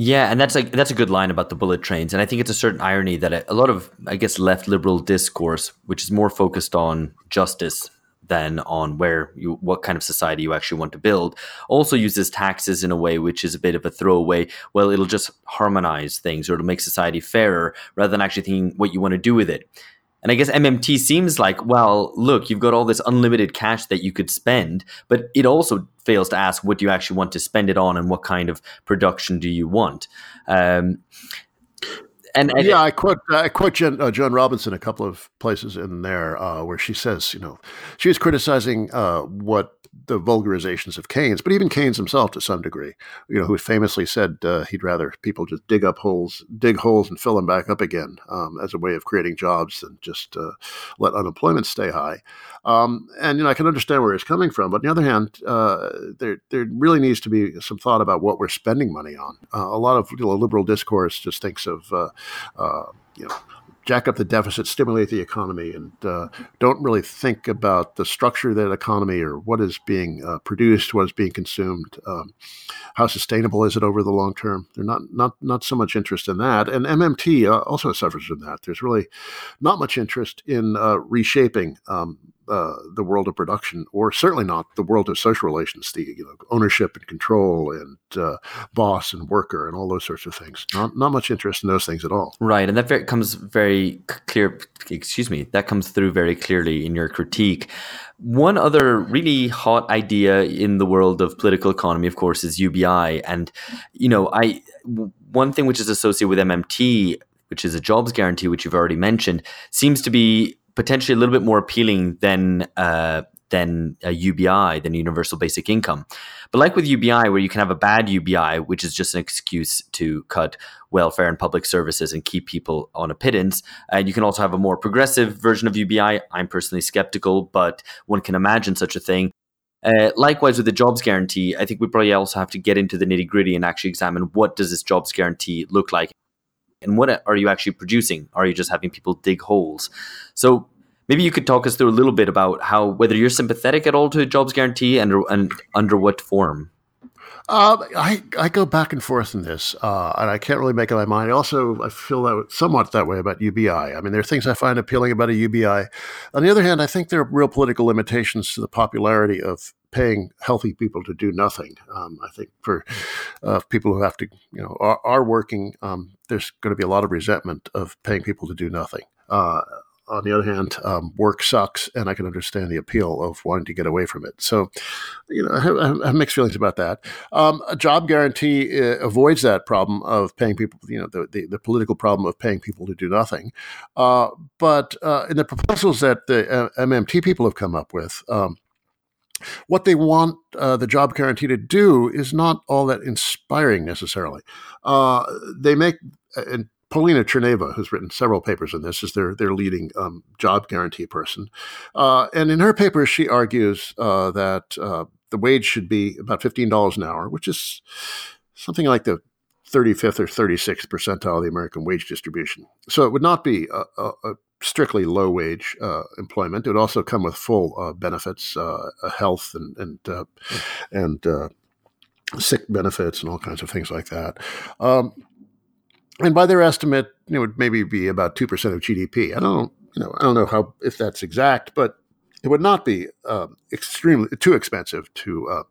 [SPEAKER 2] Yeah, and that's like that's a good line about the bullet trains, and I think it's a certain irony that a lot of I guess left liberal discourse, which is more focused on justice than on where you what kind of society you actually want to build. Also uses taxes in a way which is a bit of a throwaway. Well, it'll just harmonize things or it'll make society fairer rather than actually thinking what you want to do with it. And I guess MMT seems like, well, look, you've got all this unlimited cash that you could spend, but it also fails to ask what you actually want to spend it on and what kind of production do you want. Um, And, and
[SPEAKER 1] yeah, I quote I quote Jen, uh, Joan Robinson a couple of places in there uh, where she says, you know, she was criticizing uh, what the vulgarizations of Keynes, but even Keynes himself to some degree, you know, who famously said uh, he'd rather people just dig up holes, dig holes and fill them back up again um, as a way of creating jobs than just uh, let unemployment stay high. Um, and you know, I can understand where he's coming from, but on the other hand, uh, there there really needs to be some thought about what we're spending money on. Uh, a lot of you know, liberal discourse just thinks of uh, uh, you know jack up the deficit, stimulate the economy, and uh, don't really think about the structure of that economy or what is being uh, produced, what is being consumed, um, how sustainable is it over the long term. They're not not not so much interest in that, and MMT uh, also suffers from that. There's really not much interest in uh, reshaping um, uh, the world of production, or certainly not the world of social relations, the you know, ownership and control and uh, boss and worker and all those sorts of things. Not not much interest in those things at all.
[SPEAKER 2] Right, and that very, comes very clear. Excuse me, that comes through very clearly in your critique. One other really hot idea in the world of political economy, of course, is UBI, and you know, I one thing which is associated with MMT which is a jobs guarantee, which you've already mentioned, seems to be potentially a little bit more appealing than uh, than a UBI, than universal basic income. But like with UBI, where you can have a bad UBI, which is just an excuse to cut welfare and public services and keep people on a pittance, and you can also have a more progressive version of UBI. I'm personally skeptical, but one can imagine such a thing. Uh, likewise, with the jobs guarantee, I think we probably also have to get into the nitty gritty and actually examine what does this jobs guarantee look like and what are you actually producing? Are you just having people dig holes? So maybe you could talk us through a little bit about how whether you're sympathetic at all to a jobs guarantee and, and under what form.
[SPEAKER 1] Uh, I I go back and forth in this, uh, and I can't really make up my mind. Also I feel that somewhat that way about UBI. I mean, there are things I find appealing about a UBI. On the other hand, I think there are real political limitations to the popularity of paying healthy people to do nothing. Um, I think for uh, people who have to, you know, are, are working, um, there's going to be a lot of resentment of paying people to do nothing. Uh, on the other hand, um, work sucks, and I can understand the appeal of wanting to get away from it. So, you know, I have, I have mixed feelings about that. Um, a job guarantee uh, avoids that problem of paying people, you know, the, the, the political problem of paying people to do nothing. Uh, but uh, in the proposals that the uh, MMT people have come up with, um, what they want uh, the job guarantee to do is not all that inspiring necessarily. Uh, they make, and Pavlina Tcherneva, who's written several papers on this, is their their leading um, job guarantee person, uh, and in her paper she argues uh, that uh, the wage should be about fifteen dollars an hour, which is something like the 35th or 36th percentile of the American wage distribution. So it would not be a, a, a strictly low wage uh, employment. It would also come with full uh, benefits, uh, health and and uh, and uh, sick benefits and all kinds of things like that. Um, and by their estimate, it would maybe be about two percent of GDP. I don't, you know, I don't know how if that's exact, but it would not be uh, extremely too expensive to uh,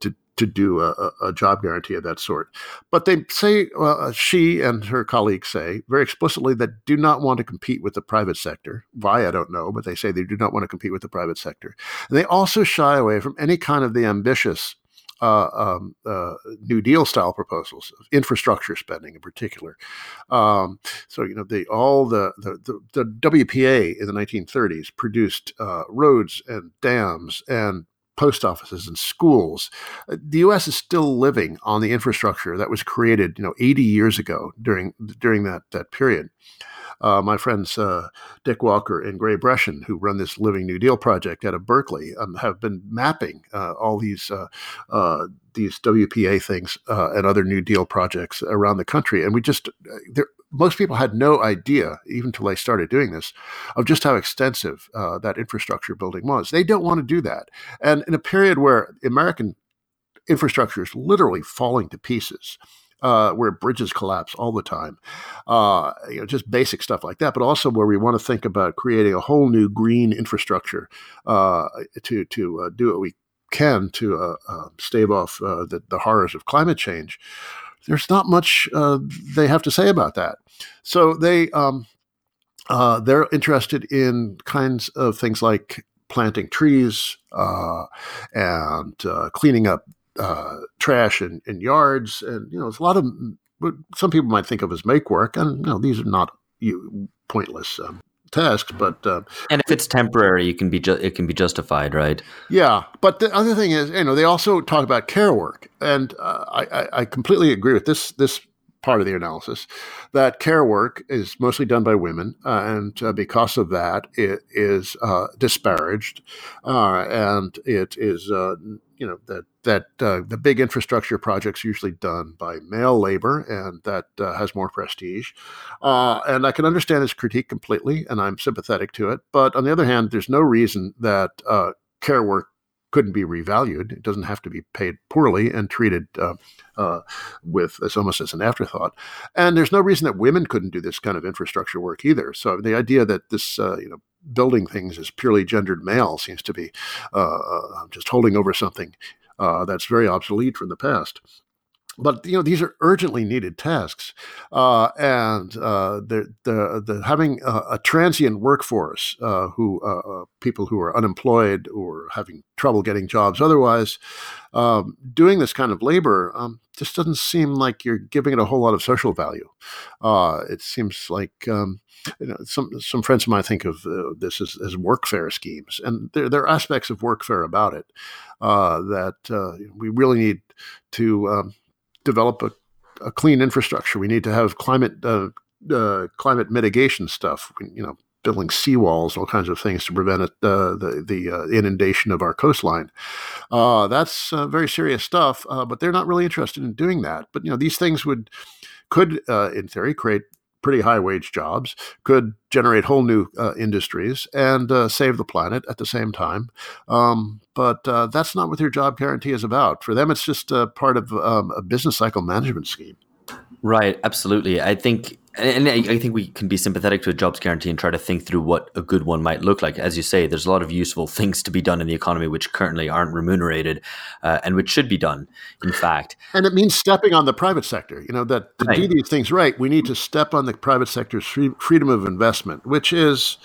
[SPEAKER 1] to to do a, a, job guarantee of that sort. But they say uh, she and her colleagues say very explicitly that do not want to compete with the private sector. Why I don't know, but they say they do not want to compete with the private sector. And they also shy away from any kind of the ambitious uh, um, uh, New Deal style proposals, infrastructure spending in particular. Um, so you know, the all the, the the, WPA in the 1930s produced uh, roads and dams and post offices and schools. Uh, the U.S. is still living on the infrastructure that was created, you know, 80 years ago during during that that period. Uh, my friends uh, Dick Walker and Gray Brechin, who run this Living New Deal project out of Berkeley, um, have been mapping uh, all these uh, uh, these WPA things and other New Deal projects around the country, and we just there, most people had no idea, even until they started doing this, of just how extensive that infrastructure building was. They don't want to do that, and in a period where American infrastructure is literally falling to pieces uh, where bridges collapse all the time, uh, you know, just basic stuff like that. But also where we want to think about creating a whole new green infrastructure uh, to to uh, do what we can to uh, uh, stave off the, the, horrors of climate change. There's not much they have to say about that. So they um, they're interested in kinds of things like planting trees and cleaning up uh, trash in, in yards, and you know, there's a lot of what some people might think of as make work, and you know, these are not you, pointless um, tasks, but uh,
[SPEAKER 2] and if it's temporary, you can be ju- it can be justified, right?
[SPEAKER 1] Yeah, but the other thing is, you know, they also talk about care work, and uh, I, I completely agree with this this part of the analysis that care work is mostly done by women, uh, and uh, because of that, it is uh, disparaged, uh, and it is uh, you know that that uh, the big infrastructure projects usually done by male labor, and that has more prestige. and I can understand this critique completely, and I'm sympathetic to it. But on the other hand, there's no reason that care work couldn't be revalued. It doesn't have to be paid poorly and treated uh, uh, with as almost as an afterthought. And there's no reason that women couldn't do this kind of infrastructure work either. So the idea that this uh, you know building things as purely gendered male seems to be uh, uh, just holding over something uh, that's very obsolete from the past but you know these are urgently needed tasks, uh, and uh, the, the, the having a, a transient workforce uh, who uh, uh, people who are unemployed or having trouble getting jobs otherwise, um, doing this kind of labor um, just doesn't seem like you're giving it a whole lot of social value. Uh, it seems like um, you know, some some friends of mine think of this as, as workfare schemes, and there, there are aspects of workfare about it that we really need to um, develop a, a clean infrastructure. We need to have climate uh, uh, climate mitigation stuff. You know, building seawalls, all kinds of things to prevent it, uh, the the uh, inundation of our coastline. Uh, that's uh, very serious stuff. but they're not really interested in doing that. But you know, these things would could, in theory, create pretty high wage jobs, could generate whole new uh, industries and uh, save the planet at the same time. Um, but uh, that's not what their job guarantee is about. For them, it's just part of um, a business cycle management scheme.
[SPEAKER 2] Right, absolutely. I think and I think we can be sympathetic to a jobs guarantee and try to think through what a good one might look like. As you say, there's a lot of useful things to be done in the economy which currently aren't remunerated uh, and which should be done, in fact.
[SPEAKER 1] And it means stepping on the private sector. You know, that to right. do these things right, we need to step on the private sector's free, freedom of investment, which is,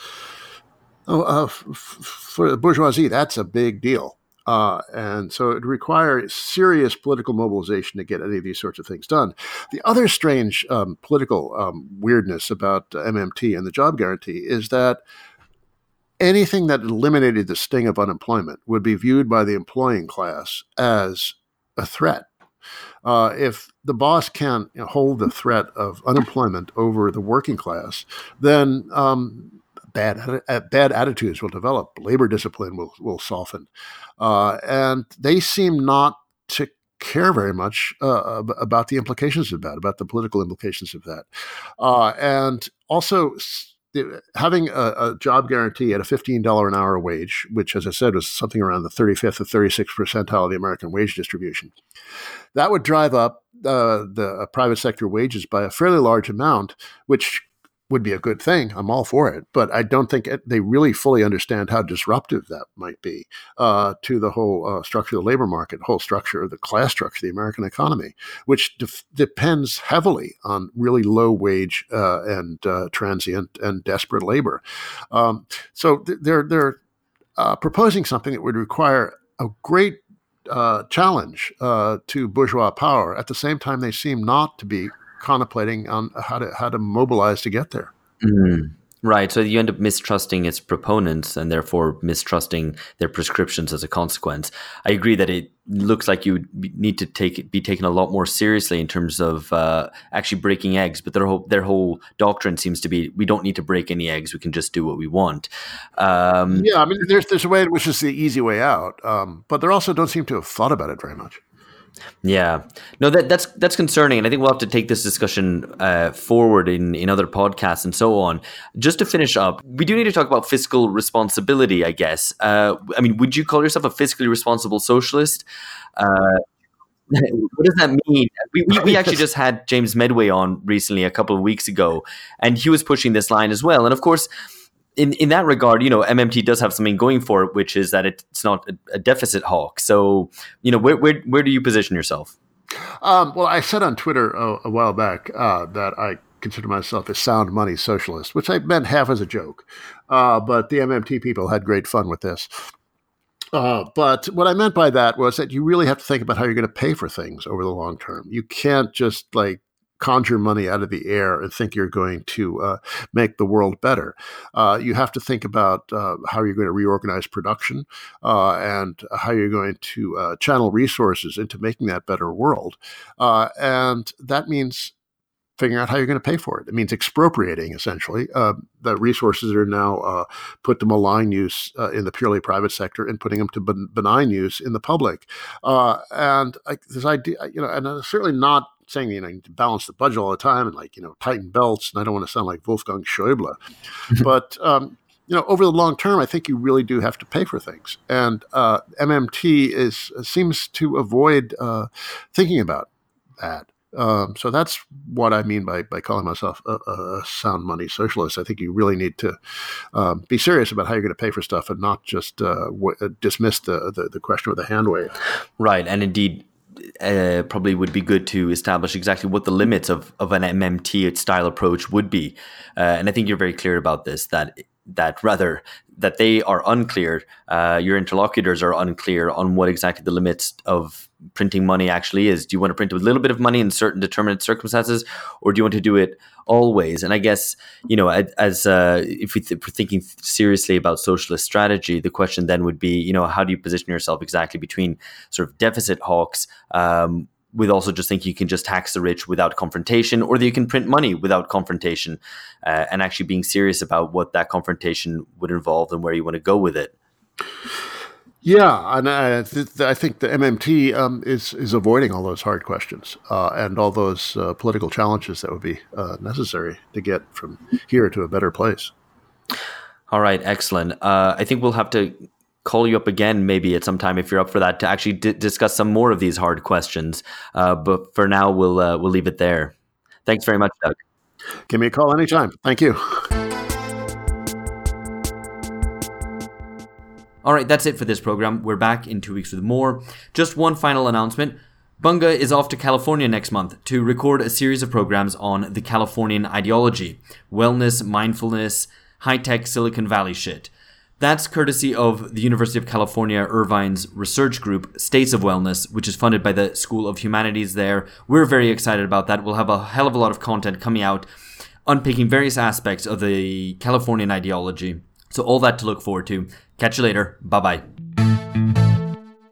[SPEAKER 1] oh, uh, f- for the bourgeoisie, that's a big deal. Uh, and so it requires serious political mobilization to get any of these sorts of things done. The other strange um, political um, weirdness about MMT and the job guarantee is that anything that eliminated the sting of unemployment would be viewed by the employing class as a threat. Uh, if the boss can't hold the threat of unemployment over the working class, then um, bad bad attitudes will develop. Labor discipline will will soften, uh, and they seem not to care very much uh, about the implications of that, about the political implications of that, uh, and also having a, a, job guarantee at a $15 an hour wage, which, as I said, was something around the 35th or 36th percentile of the American wage distribution, that would drive up uh, the uh, private sector wages by a fairly large amount, which would be a good thing. I'm all for it, but I don't think it, they really fully understand how disruptive that might be uh, to the whole uh, structure of the labor market, whole structure of the class structure the American economy, which def- depends heavily on really low wage uh, and uh, transient and desperate labor. Um, so th- they're they're uh, proposing something that would require a great uh, challenge to bourgeois power. At the same time, they seem not to be contemplating on how to how to mobilize to get there.
[SPEAKER 2] Mm. Right. So you end up mistrusting its proponents and therefore mistrusting their prescriptions as a consequence. I agree that it looks like you need to take be taken a lot more seriously in terms of uh, actually breaking eggs. But their whole their whole doctrine seems to be we don't need to break any eggs. We can just do what we want.
[SPEAKER 1] Um, yeah, I mean, there's there's a way which is the easy way out, um, but they also don't seem to have thought about it very much.
[SPEAKER 2] Yeah, no, that that's that's concerning, and I think we'll have to take this discussion uh, forward in in other podcasts and so on. Just to finish up, we do need to talk about fiscal responsibility. I guess. Uh, I mean, would you call yourself a fiscally responsible socialist? Uh, what does that mean? We, we, we, actually just had James Meadway on recently, a couple of weeks ago, and he was pushing this line as well. And of course, in in that regard, you know, MMT does have something going for it, which is that it's not a, a deficit hawk. So, you know, where where where do you position yourself?
[SPEAKER 1] Um, well, I said on Twitter a, a while back uh, that I consider myself a sound money socialist, which I meant half as a joke. Uh, but the MMT people had great fun with this. Uh, but what I meant by that was that you really have to think about how you're going to pay for things over the long term. You can't just like conjure money out of the air and think you're going to uh, make the world better. Uh, you have to think about uh, how you're going to reorganize production uh, and how you're going to uh, channel resources into making that better world. Uh, and that means figuring out how you're going to pay for it. It means expropriating essentially uh, the resources that are now uh, put to malign use uh, in the purely private sector and putting them to benign use in the public. And this idea, you know, and certainly not saying you know balance the budget all the time and like you know tighten belts. And I don't want to sound like Wolfgang Schäuble, but um, you know, over the long term, I think you really do have to pay for things, and uh, MMT is seems to avoid uh, thinking about that. Um, so that's what I mean by, by calling myself a, a sound money socialist. I think you really need to um, be serious about how you're going to pay for stuff and not just uh, w- uh, dismiss the, the, the question with a hand wave.
[SPEAKER 2] Right, and indeed, uh, probably would be good to establish exactly what the limits of, of an MMT style approach would be. Uh, and I think you're very clear about this that that rather that they are unclear, uh, your interlocutors are unclear on what exactly the limits of printing money actually is. Do you want to print a little bit of money in certain determinate circumstances, or do you want to do it always? And I guess you know, as uh, if we th- we're thinking seriously about socialist strategy, the question then would be, you know, how do you position yourself exactly between sort of deficit hawks? Um, with also just think you can just tax the rich without confrontation, or that you can print money without confrontation, uh, and actually being serious about what that confrontation would involve and where you want to go with it.
[SPEAKER 1] Yeah, and I, th- I think the MMT um, is is avoiding all those hard questions uh, and all those uh, political challenges that would be uh, necessary to get from here to a better place.
[SPEAKER 2] All right, excellent. Uh, I think we'll have to call you up again maybe at some time if you're up for that to actually d- discuss some more of these hard questions. Uh, but for now, we'll uh, we'll leave it there. Thanks very much, Doug.
[SPEAKER 1] Give me a call anytime. Thank you.
[SPEAKER 2] All right, that's it for this program. We're back in two weeks with more. Just one final announcement. Bunga is off to California next month to record a series of programs on the Californian ideology wellness, mindfulness, high tech Silicon Valley shit. That's courtesy of the University of California Irvine's research group, States of Wellness, which is funded by the School of Humanities there. We're very excited about that. We'll have a hell of a lot of content coming out unpicking various aspects of the Californian ideology. So, all that to look forward to. Catch you later. Bye bye.